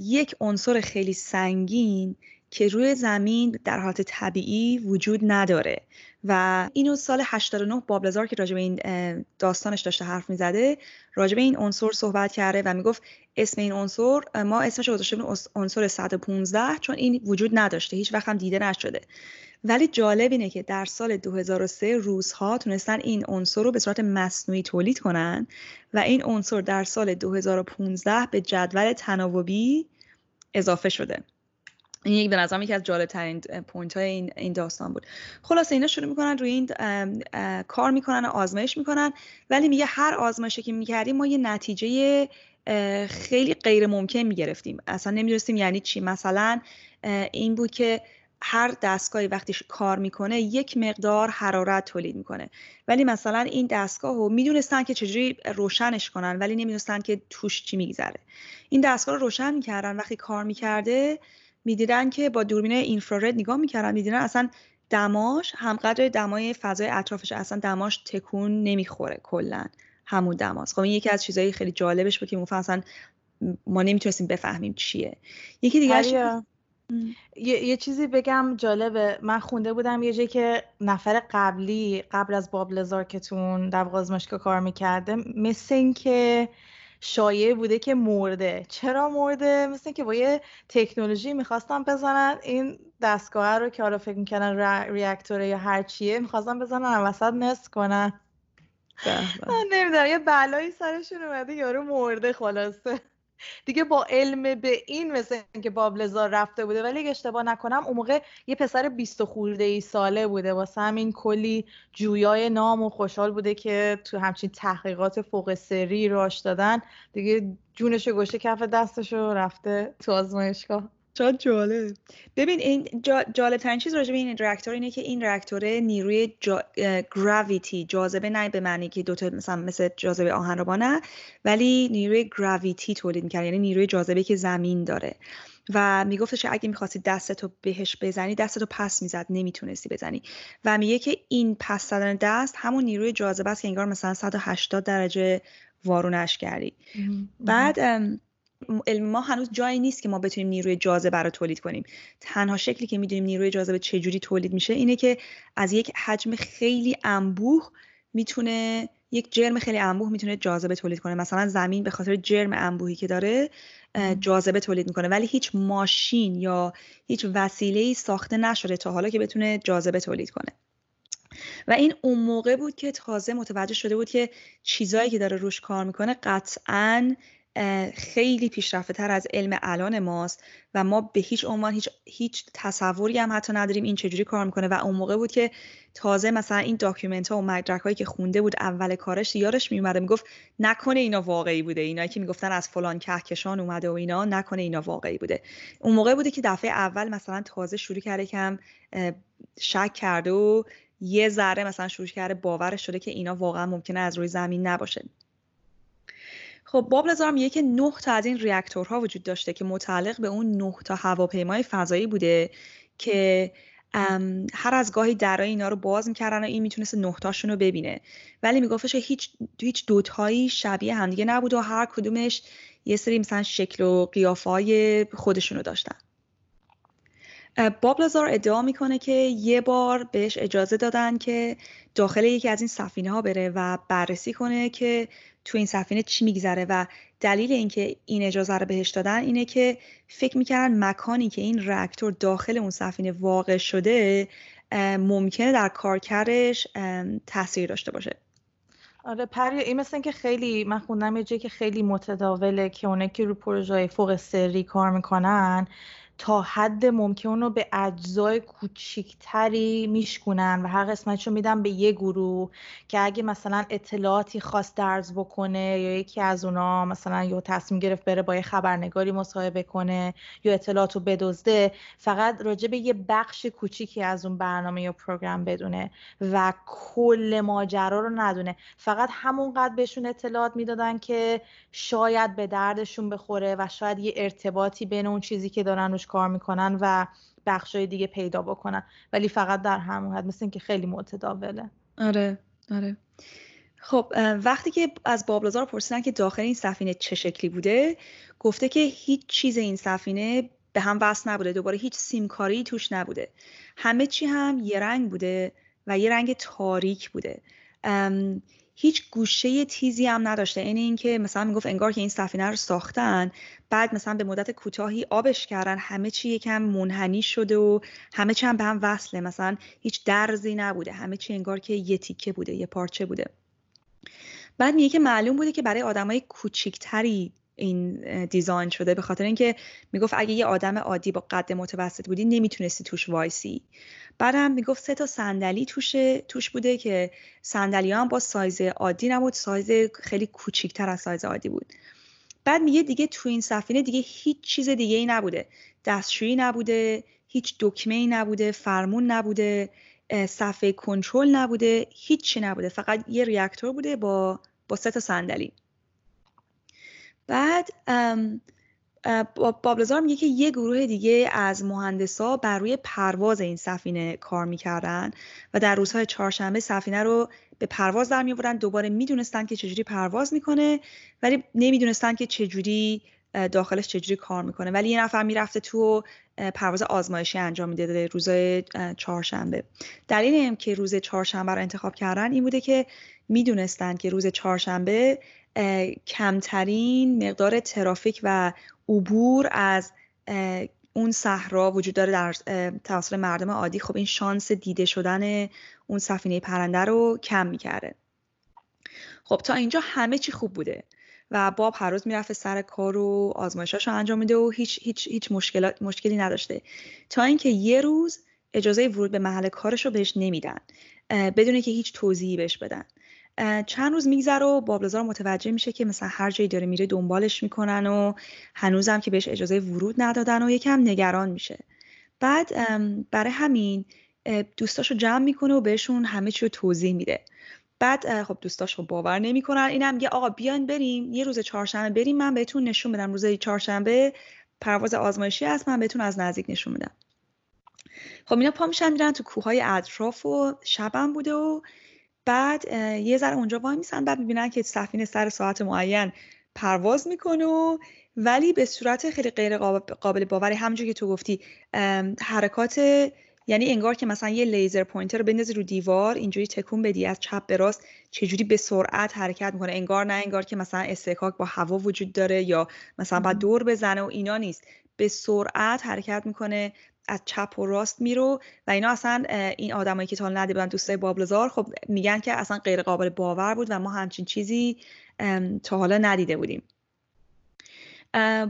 یک عنصر خیلی سنگین که روی زمین در حالت طبیعی وجود نداره و اینو سال 89 بابلزار که راجع این داستانش داشته حرف می‌زده راجع این عنصر صحبت کرده و می‌گفت اسم این عنصر ما اسمش رو گذاشته عنصر 115 چون این وجود نداشته هیچ وقت هم دیده نشده. ولی جالب اینه که در سال 2003 روزها تونستن این عنصر رو به صورت مصنوعی تولید کنن و این عنصر در سال 2015 به جدول تناوبی اضافه شده. این یک به نظرم یکی از جالب ترین پوینت های این, داستان بود. خلاصه اینا شروع می‌کنن روی این کار می‌کنن و آزمایش می‌کنن ولی میگه هر آزمایشی که می‌کردیم ما یه نتیجه خیلی غیر ممکن می‌گرفتیم. اصلا نمی‌دونستیم یعنی چی. مثلا این بود که هر دستگاهی وقتی کار می‌کنه یک مقدار حرارت تولید می‌کنه. ولی مثلا این دستگاه رو می‌دونستن که چجوری روشنش کنن ولی نمی‌دونستن که توش چی میگذره. این دستگاه رو روشن می‌کردن. وقتی کار می‌کرده می‌دیدن که با دوربین اینفرارد نگاه می‌کردن. می‌دیدن اصلا دماش همقدر دمای فضای اطرافش اصلا دماش تکون نمی‌خوره کلا همون دماست. خب این یکی از چیزهای خیلی جالبش بود که اصلا ما نمی‌تونستیم بفهمیم چیه. یکی دیگه یه،, یه چیزی بگم جالبه. من خونده بودم یه جایی که نفر قبلی قبل از باب لزارکتون در آزمایشگاه کار می‌کرده مثل اینکه شایع بوده که مرده. چرا مرده؟ مثل که با یه تکنولوژی می‌خواستم بزنن این دستگاه رو که حالا فکر می‌کنن ریاکتوره یا هر چیه می‌خواستم بزنن وسط نصف کنن. من نمی‌دونم یه بلایی سرشون اومده یارو مرده خلاصه. دیگه با علم به این مثل اینکه بابلزار رفته بوده ولی اگه اشتباه نکنم اون موقع یه پسر بیست خورده ای ساله بوده. واسه همین کلی جویای نام و خوشحال بوده که تو همچین تحقیقات فوق سری راش دادن. دیگه جونشو گشته کف دستشو رفته تو آزمایشگاه. چقدر جالب. ببین این جالب ترین چیز راجع به این ریاکتور اینه که این ریاکتور نیروی جا... گراویتی جاذبه نه به معنی که دوتا مثلا مثل جاذبه آهن رو نه ولی نیروی گراویتی تولید می‌کنه یعنی نیروی جاذبه که زمین داره. و میگفتش اگه می‌خواستی دستتو بهش بزنی دستتو پس می‌زد. نمی‌تونستی بزنی. و میگه که این پس زدن دست همون نیروی جاذبه است که انگار مثلا 180 درجه وارونش کردی. بعد علم ما هنوز جایی نیست که ما بتونیم نیروی جاذبه رو تولید کنیم. تنها شکلی که می‌دونیم نیروی جاذبه چجوری تولید میشه اینه که از یک حجم خیلی انبوه می‌تونه یک جرم خیلی انبوه می‌تونه جاذبه تولید کنه. مثلا زمین به خاطر جرم انبوهی که داره جاذبه تولید می‌کنه. ولی هیچ ماشین یا هیچ وسیله ساخته نشده تا حالا که بتونه جاذبه تولید کنه. و این اون موقع بود که تازه متوجه شده بود که چیزایی که داره روش کار می‌کنه قطعا خیلی پیشرفته تر از علم الان ماست و ما به هیچ عنوان هیچ, هیچ تصوری هم حتی نداریم این چجوری کار می‌کنه. و اون موقع بود که تازه مثلا این document ها و مدرک هایی که خونده بود اول کارش یادش میومده می‌گفت نکنه اینا واقعی بوده. اینا که می‌گفتن از فلان کهکشان اومده و اینا نکنه اینا واقعی بوده. اون موقع بوده که دفعه اول مثلا تازه شروع کرده کم شک کرده و یه ذره مثلا شروع کرده باورش شده که اینا واقعا ممکنه از روی زمین نباشه. خب باب میگه که نه تا از این ریاکتورها وجود داشته که متعلق به اون نه تا هواپیمای فضایی بوده که هر از گاهی درای اینا رو باز می‌کردن و این می‌تونست نهتاشون رو ببینه. ولی میگفتش که هیچ هیچ دوتایی شبیه همدیگه نبود و هر کدومش یه سری مثلا شکل و قیافای خودشونو داشتن. باب لازار ادعا می‌کنه که یه بار بهش اجازه دادن که داخل یکی از این سفینه ها بره و بررسی کنه که تو این سفینه چی میگذره و دلیل اینکه این اجازه رو بهش دادن اینه که فکر می‌کردن مکانی که این رکتور داخل اون سفینه واقع شده ممکنه در کارکردش تاثیر داشته باشه. آره پری این مثل که خیلی من خوندم یه که خیلی متداوله که اونه که رو پروژه فوق سری کار می‌کنن تا حد ممکن رو به اجزای کوچیکتری میشکنن و هر قسمتشو میدن به یه گروه که اگه مثلا اطلاعاتی خواست درز بکنه یا یکی از اونا مثلا یا تصمیم گرفت بره با یه خبرنگاری مصاحبه کنه یا اطلاعات رو بدزده فقط راجع به یه بخش کوچیکی از اون برنامه یا پروگرام بدونه و کل ماجرا رو ندونه. فقط همونقدر بهشون اطلاعات می‌دادن که شاید به دردشون بخوره و شاید یه ارتباطی بین اون چیزی که دارن روش کار می‌کنن و بخشای دیگه پیدا بکنن. ولی فقط در همون حد مثل اینکه خیلی متداوله. آره آره. خب وقتی که از بابلازار پرسیدن که داخل این سفینه چه شکلی بوده گفته که هیچ چیز این سفینه به هم وصل نبوده. دوباره هیچ سیمکاری توش نبوده. همه چی هم یه رنگ بوده و یه رنگ تاریک بوده. هیچ گوشه تیزی هم نداشته. این اینکه مثلا می‌گفت انگار که این سفینه رو ساختن بعد مثلا به مدت کوتاهی آبش کردن همه چی یکم منحنی شده و همه چی هم به هم وصله. مثلا هیچ درزی نبوده همه چی انگار که یه تیکه بوده یه پارچه بوده. بعد میگه که معلوم بوده که برای آدمای کوچیکتری این دیزاین شده. به خاطر اینکه می‌گفت اگه یه آدم عادی با قد متوسط بودی نمی‌تونستی توش وایسی. بعدم می‌گفت سه تا صندلی توش توش بوده که صندلی هم با سایز عادی نبود. سایز خیلی کوچیکتر از سایز عادی بود. بعد میگه دیگه تو این سفینه دیگه هیچ چیز دیگه ای نبوده. دستشویی نبوده هیچ دکمه ای نبوده فرمون نبوده صفحه کنترل نبوده هیچی نبوده. فقط یه ریاکتور بوده با با سه تا صندلی. بعد بابلزار میگه که یه گروه دیگه از مهندسا بر روی پرواز این سفینه کار می‌کردن و در روزهای چهارشنبه سفینه رو به پرواز در میآوردن دوباره می‌دونستن که چجوری پرواز می‌کنه ولی نمی‌دونستن که چجوری داخلش چجوری کار می‌کنه. ولی یه نفر می‌رفته تو پرواز آزمایشی انجام میده روزهای چهارشنبه. دلیل این که روز چهارشنبه رو انتخاب کردن این بوده که می‌دونستن که روز چهارشنبه کمترین مقدار ترافیک و عبور از اون صحرا وجود داره در توسط مردم عادی. خب این شانس دیده شدن اون سفینه پرنده رو کم می‌کرده. خب تا اینجا همه چی خوب بوده و باب هر روز می‌رفته سر کار و آزمایشاش رو انجام میده و هیچ هیچ هیچ مشکلی نداشته. تا اینکه یه روز اجازه ورود به محل کارش رو بهش نمیدن بدون که هیچ توضیحی بهش بدن. چند روز میگذره و بابلزار متوجه میشه که مثلا هر جایی داره میره دنبالش می‌کنن و هنوزم که بهش اجازه ورود ندادن و یکم نگران میشه. بعد برای همین دوستاشو جمع می‌کنه و بهشون همه چی رو توضیح میده. بعد خب دوستاش باور نمی‌کنن. اینم میگه آقا بیاین بریم یه روز چهارشنبه بریم من بهتون نشون بدم روز چهارشنبه پرواز آزمایشی هست من بهتون از نزدیک نشون میدم. خب اینا پا میشن میرن تو کوههای اطراف و شبم بوده و بعد یه ذره اونجا وای میسن بعد می‌بینن که سفینه سر ساعت معین پرواز می‌کنه و ولی به صورت خیلی غیر قابل باوری همونجور که تو گفتی حرکات یعنی انگار که مثلا یه laser pointer رو بندازی رو دیوار اینجوری تکون بدی از چپ به راست چجوری به سرعت حرکت می‌کنه؟ انگار نه انگار که مثلا اصطکاک با هوا وجود داره یا مثلا بعد دور بزنه و اینا نیست. به سرعت حرکت می‌کنه از چپ و راست میرو و اینا اصلا این آدمایی که تا ندیده بودن دوستای بابلزار خب میگن که اصلا غیر قابل باور بود و ما همچین چیزی تا حالا ندیده بودیم.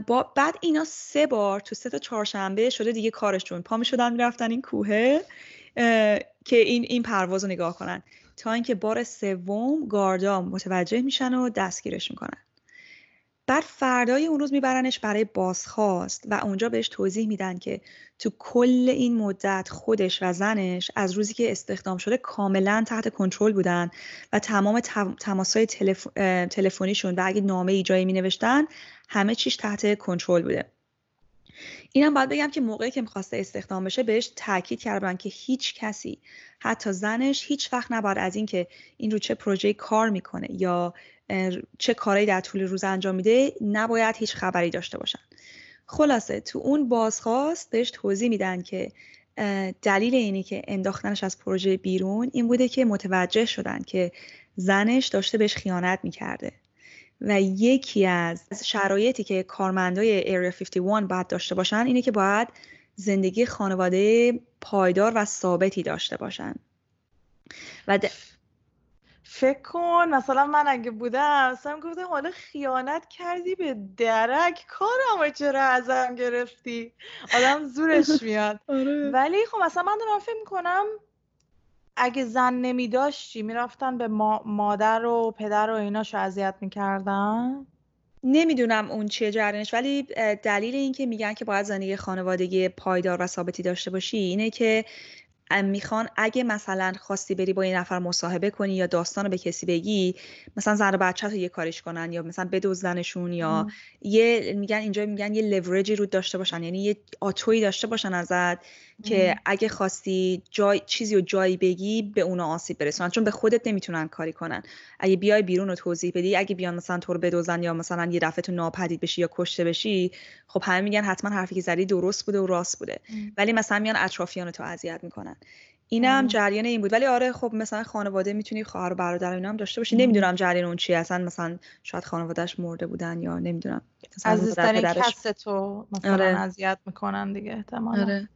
با بعد اینا سه بار تو سه تا چهارشنبه شده دیگه کارشون پا می شدن می‌رفتن این کوهه که این این پرواز رو نگاه کنن. تا اینکه بار سوم گاردا متوجه میشن و دستگیرش می‌کنن. بعد فردای اون روز میبرنش برای بازخواست و اونجا بهش توضیح میدن که تو کل این مدت خودش و زنش از روزی که استخدام شده کاملا تحت کنترل بودن و تمام تماسهای تلف... تلفنیشون و اگه نامه ای جایی می نوشتن همه چیش تحت کنترل بوده. اینم باید بگم که موقعی که می‌خواسته استخدام بشه بهش تاکید کردن که هیچ کسی حتی زنش هیچ وقت نباید از اینکه این رو چه پروژه کار می‌کنه یا چه کارایی در طول روز انجام میده نباید هیچ خبری داشته باشن. خلاصه تو اون بازخواست بهش توضیح میدن که دلیل اینی که انداختنش از پروژه بیرون این بوده که متوجه شدن که زنش داشته بهش خیانت می‌کرده. و یکی از شرایطی که کارمندای Area 51 باید داشته باشن اینه که باید زندگی خانواده پایدار و ثابتی داشته باشن. و فکر کن مثلا من اگه بودم مثلا گفتم حالا خیانت کردی به درک؟ کارمو چرا ازم گرفتی؟ آدم زورش میاد. آره. ولی خب مثلا من دارم فکر می‌کنم اگه زن نمی داشتی می‌رفتن به مادر و پدر و ایناشو اذیت می‌کردن؟ نمی‌دونم اون چیه جریانش ولی دلیل این که میگن که باید زندگی خانوادگی پایدار و ثابتی داشته باشی اینه که می‌خوان اگه مثلا خواستی بری با یه نفر مصاحبه کنی یا داستان رو به کسی بگی مثلا زن و بچه رو یه کاریش کنن یا مثلا بدوزنشون یا یه میگن اینجا میگن یه لوریجی رو داشته باشن یعنی یه آتویی داشته باشن ازت که اگه خواستی جای چیزی رو جایی بگی به اونا آسیب برسونن چون به خودت نمی‌تونن کاری کنن. اگه بیای بیرون رو توضیح بدی اگه بیان مثلا تو رو بدوزن یا مثلا یه دفعه تو ناپدید بشی یا کشته بشی خب همه میگن حتما حرفی که زدی درست بوده و راست بوده. ولی مثلا میان اطرافیان تو اذیت می‌کنن. اینم جریان این بود. ولی آره خب مثلا خانواده می‌تونی خواهر و برادر اینا هم داشته باشی. نمی‌دونم جریان اون چیه. اصلا مثلا شاید خانوادهش مرده بودن یا نمی‌دونم. عزیزترین کس تو مثلا آره. اذیت می‌کنن دیگه احتمالاً. آره.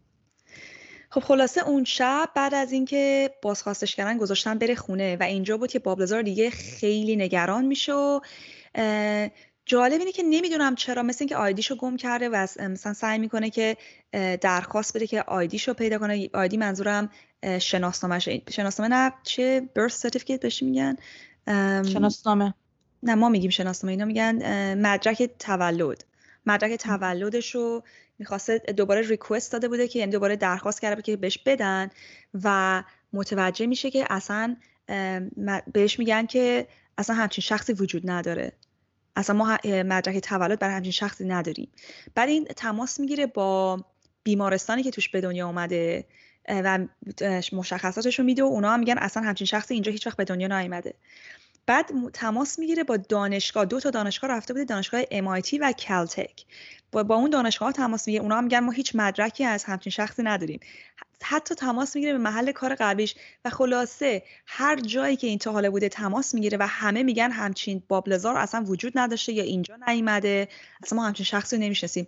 خب خلاصه اون شب بعد از اینکه بازخواستش کردن گذاشتن بره خونه و اینجا بود که بابلزار دیگه خیلی نگران میشه و جالب اینه که نمی‌دونم چرا مثل اینکه آیدیشو گم کرده و مثلا سعی می‌کنه که درخواست بده که آیدیشو پیدا کنه. آیدی منظورم شناسنامه شناسنامه نه چه برث سرتیفیکیت بهش میگن؟ شناسنامه. نه ما میگیم شناسنامه اینا میگن مدرک تولد. مدرک تولدش رو می‌خواسته دوباره ریکوست داده بوده که یعنی دوباره درخواست کرده که بهش بدن و متوجه میشه که اصلا بهش میگن که اصلا همچین شخصی وجود نداره. اصلا ما مدرک تولد برای همچین شخصی نداریم. بعد این تماس می‌گیره با بیمارستانی که توش به دنیا اومده و مشخصاتش رو میده و اونا هم میگن اصلا همچین شخصی اینجا هیچ وقت به دنیا نیومده. بعد تماس می‌گیره با دانشگاه دو تا دانشگاه رفته بوده دانشگاه MIT و کلتک با, با اون دانشگاه تماس می‌گیره اونا هم میگن ما هیچ مدرکی از همچین شخصی نداریم. حتی تماس می‌گیره به محل کار قبلیش و خلاصه هر جایی که این تا حالا بوده تماس می‌گیره و همه میگن همچین بابلزار اصلا وجود نداشته یا اینجا نیومده اصلا ما همچین شخصی نمی‌شناسیم.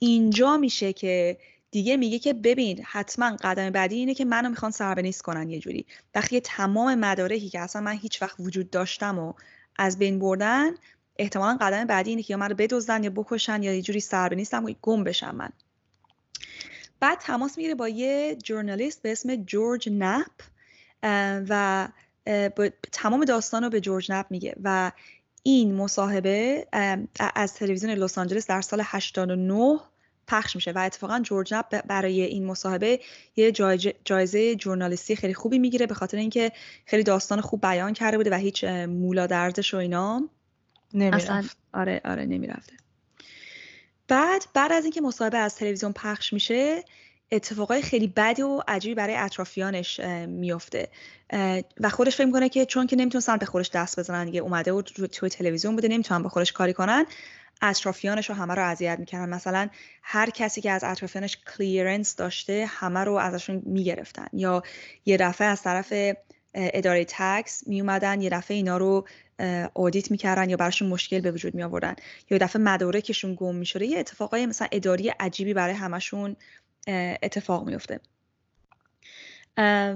اینجا میشه که دیگه میگه که ببین حتما قدم بعدی اینه که منو می‌خوان سربنیست کنن یه جوری. وقتی تمام مدارکی که اصلا من هیچ وقت وجود داشتم و از بین بردن احتمالا قدم بعدی اینه که یا منو بدزدن یا بکشن یا یه جوری سربنیستم و گم بشم من. بعد تماس می‌گیره با یه جورنالیست به اسم جورج نپ و تمام داستان رو به جورج نپ میگه و این مصاحبه از تلویزیون لس آنجلس در سال 89 پخش میشه و اتفاقا جورج نپ برای این مصاحبه یه جایزه جورنالیستی خیلی خوبی می‌گیره به خاطر اینکه خیلی داستان خوب بیان کرده بوده و هیچ مولا دردش و اینا. نمی‌رفت. آره آره نمی‌رفته. بعد بعد از اینکه مصاحبه از تلویزیون پخش میشه اتفاقای خیلی بد و عجیبی برای اطرافیانش میفته. و خودش فکر می‌کنه که چون که نمی‌تونستن به خودش دست بزنن دیگه اومده و توی تلویزیون بوده نمی‌تونن به خودش کاری کنن اطرافیانش رو همه رو اذیت می‌کردن. مثلا هر کسی که از اطرافیانش کلیرنس داشته همه رو ازشون می‌گرفتن. یا یه دفعه از طرف اداره تکس می اومدن یه دفعه اینا رو آدیت می‌کردن یا براشون مشکل به وجود می آوردن یا دفعه مدارکشون گم می‌شده. یه اتفاقای مثلا اداری عجیبی برای همشون اتفاق میفته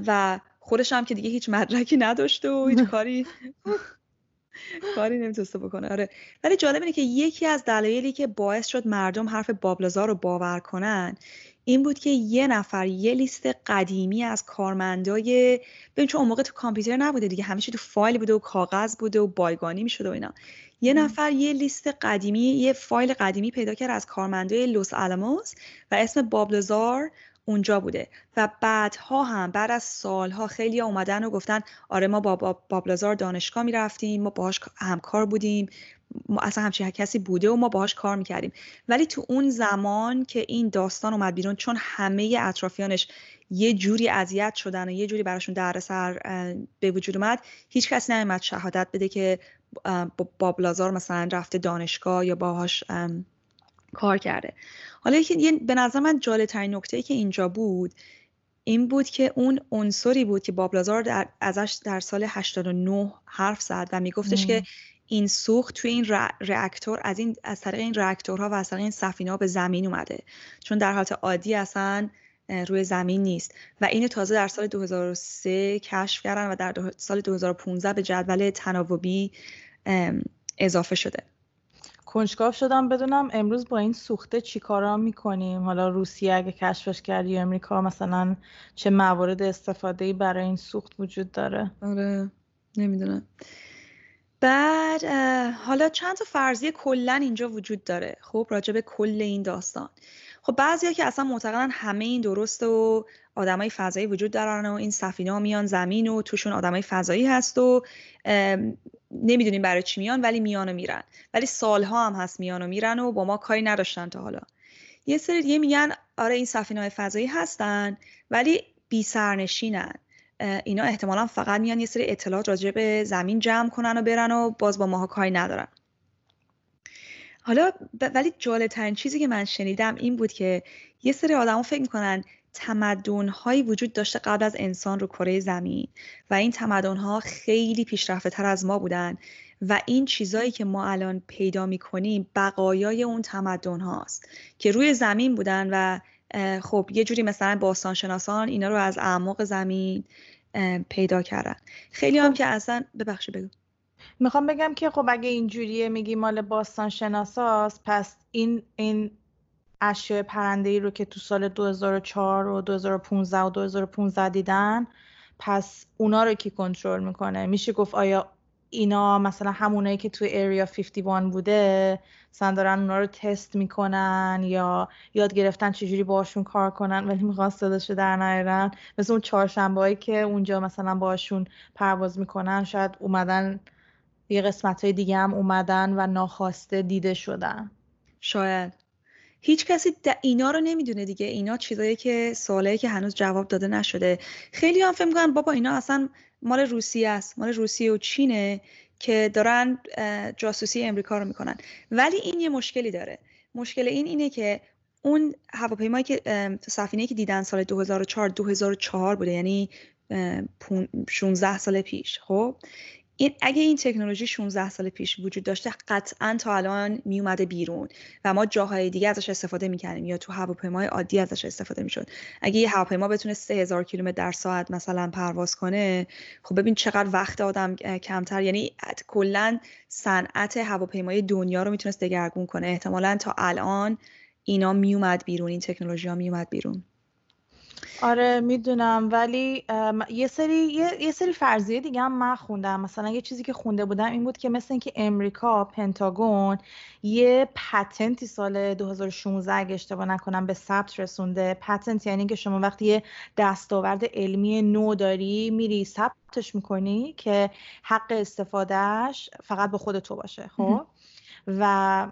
و خودش هم که دیگه هیچ مدرکی نداشته و هیچ کاری کاری نمی‌تونسته بکنه. آره. ولی جالب اینه که یکی از دلایلی که باعث شد مردم حرف بابلزار رو باور کنن این بود که یه نفر یه لیست قدیمی از کارمندای ببین چون اون موقع تو کامپیوتر نبوده دیگه همیشه تو فایل بوده و کاغذ بوده و بایگانی می‌شده و اینا. یه نفر یه لیست قدیمی یه فایل قدیمی پیدا کرد از کارمندای لوس آلاموس و اسم بابلزار اونجا بوده. و بعدها هم بعد از سالها خیلی اومدن و گفتن آره ما با بابلزار دانشگاه می‌رفتیم ما باهاش همکار بودیم. اصلا همچین کسی بوده و ما باهاش کار می‌کردیم. ولی تو اون زمان که این داستان اومد بیرون چون همه اطرافیانش یه جوری اذیت شدن و یه جوری براشون دردسر به وجود اومد هیچ کسی نمیمد شهادت بده که بابلازار مثلا رفته دانشگاه یا باهاش کار کرده. حالا یه به نظر من جالب ترین نکته ای که اینجا بود این بود که اون عنصری بود که بابلازار در ازش در سال 89 حرف زد و میگفتش که این سوخت توی این reaktor از این از طریق این reaktorها و از طریق این سفینه ها به زمین اومده. چون در حالت عادی اصلا روی زمین نیست. و اینو تازه در سال 2003 کشف کردن و در سال 2015 به جدول تناوبی اضافه شده. کنجکاو شدم بدونم امروز با این سوخته چی کارا می‌کنیم؟ حالا روسیه اگه کشفش کرد یا امریکا مثلا چه موارد استفاده برای این سوخت وجود داره؟ آره نمی‌دونم. بعد حالا چند تا فرضیه کلا اینجا وجود داره خب راجع به کل این داستان. خب بعضیا که اصلا معتقدن همه این درسته و آدمای فضایی وجود دارن و این سفینه ها میان زمین و توشون آدمای فضایی هست و نمی‌دونیم برای چی میان ولی میان و میرن. ولی سالها هم هست میان و میرن و با ما کاری نداشتن تا حالا. یه سری دیگه میگن آره این سفینه های فضایی هستن ولی بی سرنشینن اینا احتمالا فقط میان یه سری اطلاعات راجع به زمین جمع کنن و برن و باز با ماها کاری ندارن. حالا ولی جالب ترین چیزی که من شنیدم این بود که یه سری آدما فکر می‌کنن تمدن هایی وجود داشته قبل از انسان رو کره زمین و این تمدن ها خیلی پیشرفته تر از ما بودن و این چیزایی که ما الان پیدا می‌کنیم بقایای اون تمدن هاست که روی زمین بودن و خب یه جوری مثلا باستانشناسان اینا رو از اعماق زمین پیدا کردن. خیلی هم خب. که اصلا ببخشید بگو. می‌خوام بگم که خب اگه اینجوریه میگی مال باستان شناساست پس این این اشیاء پرنده ای رو که تو سال 2004 و 2015 و 2015 دیدن پس اونا رو کی کنترل می‌کنه؟ میشه گفت آیا اینا مثلا همونایی که توی اریا 51 بوده مثلا دارن اونا رو تست می‌کنن یا یاد گرفتن چجوری باشون کار کنن ولی می‌خوان صداشو در نیارن. مثل اون چهارشنبه که اونجا مثلا باشون پرواز می‌کنن شاید اومدن یه قسمت های دیگه هم اومدن و ناخواسته دیده شدن. شاید. هیچ کسی اینا رو نمی‌دونه دیگه. اینا چیزایی که سوالی که هنوز جواب داده نشده. خیلی هم فکر بابا اینا اصلا مال روسیه است مال روسیه و چینه که دارن جاسوسی امریکا رو می‌کنن. ولی این یه مشکلی داره. مشکل این اینه که اون هواپیمایی که سفینه که دیدن سال 2004 2004 بوده یعنی 16 سال پیش خب؟ این اگه این تکنولوژی 16 سال پیش وجود داشته قطعا تا الان می اومده بیرون و ما جاهای دیگه ازش استفاده می‌کنیم یا تو هواپیمای عادی ازش استفاده می‌شد. اگه یه هواپیما بتونه 3000 کیلومتر در ساعت مثلا پرواز کنه خب ببین چقدر وقت آدم کمتر. یعنی کلا صنعت هواپیمای دنیا رو می‌تونست دگرگون کنه. احتمالا تا الان اینا میومد بیرون این تکنولوژی ها میومد بیرون. آره می‌دونم. ولی یه سری یه, سری فرضیه دیگه هم من خوندم. مثلا یه چیزی که خونده بودم این بود که مثل اینکه امریکا پنتاگون یه پتنتی سال 2016 اگه اشتباه نکنم به ثبت رسونده. پتنت یعنی که شما وقتی یه دستاورد علمی نو داری میری ثبتش می‌کنی که حق استفادهش فقط به خود تو باشه خب؟ و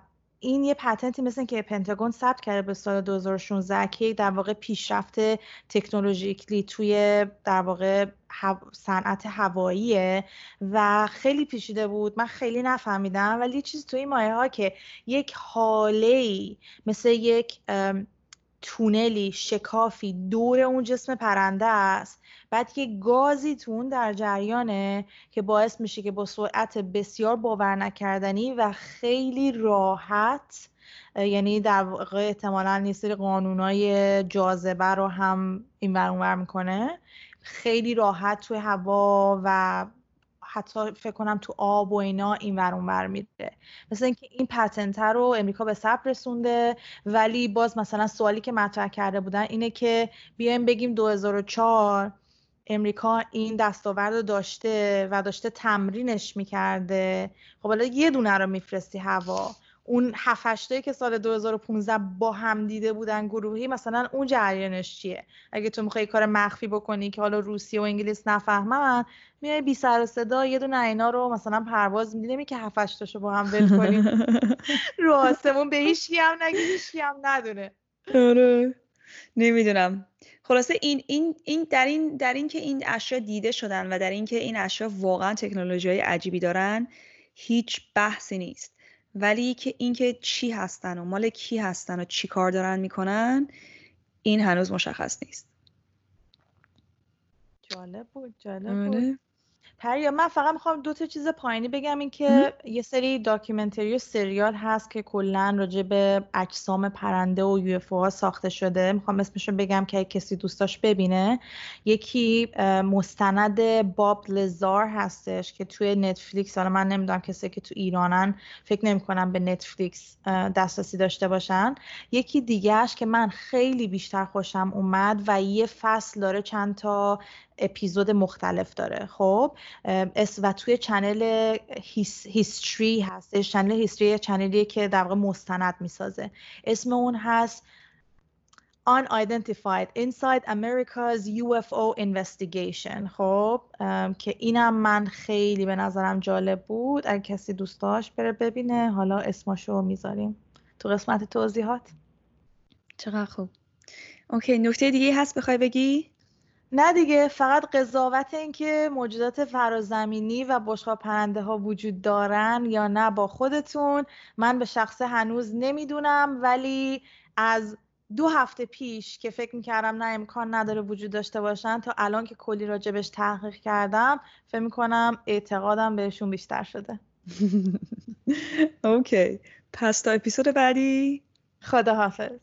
این یه پتنتی مثل که پنتاگون ثبت کرده به سال 2016 که در واقع پیشرفت تکنولوژیکلی توی در واقع صنعت هواییه و خیلی پیشیده بود. من خیلی نفهمیدم ولی چیز توی مایه ها که یک حاله مثل یک تونلی شکافی دور اون جسم پرنده است. بعد یه گازی تو اون در جریانه که باعث میشه که با سرعت بسیار باور نکردنی و خیلی راحت یعنی در واقع احتمالا یه سری قانونای جاذبه رو هم این اونور می‌کنه خیلی راحت توی هوا و حتی فکر کنم تو آب و اینا این ور اون میره مثل اینکه این پتنت رو امریکا به ثبت رسونده ولی باز مثلا سوالی که مطرح کرده بودن اینه که بیایم بگیم 2004 امریکا این دستاورد رو داشته و داشته تمرینش می‌کرده. خب حالا یه دونه رو میفرستی هوا. اون هفتایی که سال 2015 با هم دیده بودن گروهی مثلا اون جریانش چیه؟ اگه تو می‌خوای کار مخفی بکنی که حالا روسیه و انگلیس نفهمن میای بی سر و صدا یه دونه اینا رو مثلا پرواز میدی نمی که هفتاشتاشو با هم ول کنی رو آسمون به هیچ هم نگی هیچ هم ندونه. آره. نمی‌دونم. خلاصه این این این در این در این که این اشیا دیده شدن و در این که این اشیا واقعا تکنولوژی های عجیبی دارن هیچ بحثی نیست. ولی که اینکه چی هستن و مال کی هستن و چی کار دارن می‌کنن این هنوز مشخص نیست جالب بود جالب بود آره. پریا من فقط می‌خوام دو تا چیز پایینی بگم این که یه سری داکیومنتری و سریال هست که کلا راجع به اجسام پرنده و یو ها ساخته شده. می‌خوام اسمشو بگم که کسی دوستاش ببینه یکی مستند باب لزار هستش که توی نتفلیکس حالا من نمی‌دونم کسی که تو ایرانن فکر نمی‌کنم به نتفلیکس دسترسی داشته باشن. یکی دیگهش که من خیلی بیشتر خوشم اومد و یه فصل داره چند تا اپیزود مختلف داره. خب و توی channel History هستش. channel History channel یه که در واقع مستند می‌سازه. اسم اون هست Unidentified Inside America's UFO Investigation. خب که اینم من خیلی به نظرم جالب بود. اگه کسی دوست داشت بره ببینه. حالا اسمشو می‌ذاریم. تو قسمت توضیحات. چقدر خوب. اوکی نکته دیگه هست بخوای بگی؟ نه دیگه فقط قضاوت این که موجودات فرازمینی و بشقا پرنده ها وجود دارن یا نه با خودتون. من به شخص هنوز نمی‌دونم ولی از دو هفته پیش که فکر می‌کردم نه امکان نداره وجود داشته باشن تا الان که کلی راجبش تحقیق کردم فکر می‌کنم اعتقادم بهشون بیشتر شده. اوکی. پس تا اپیزود بعدی. خدا حافظ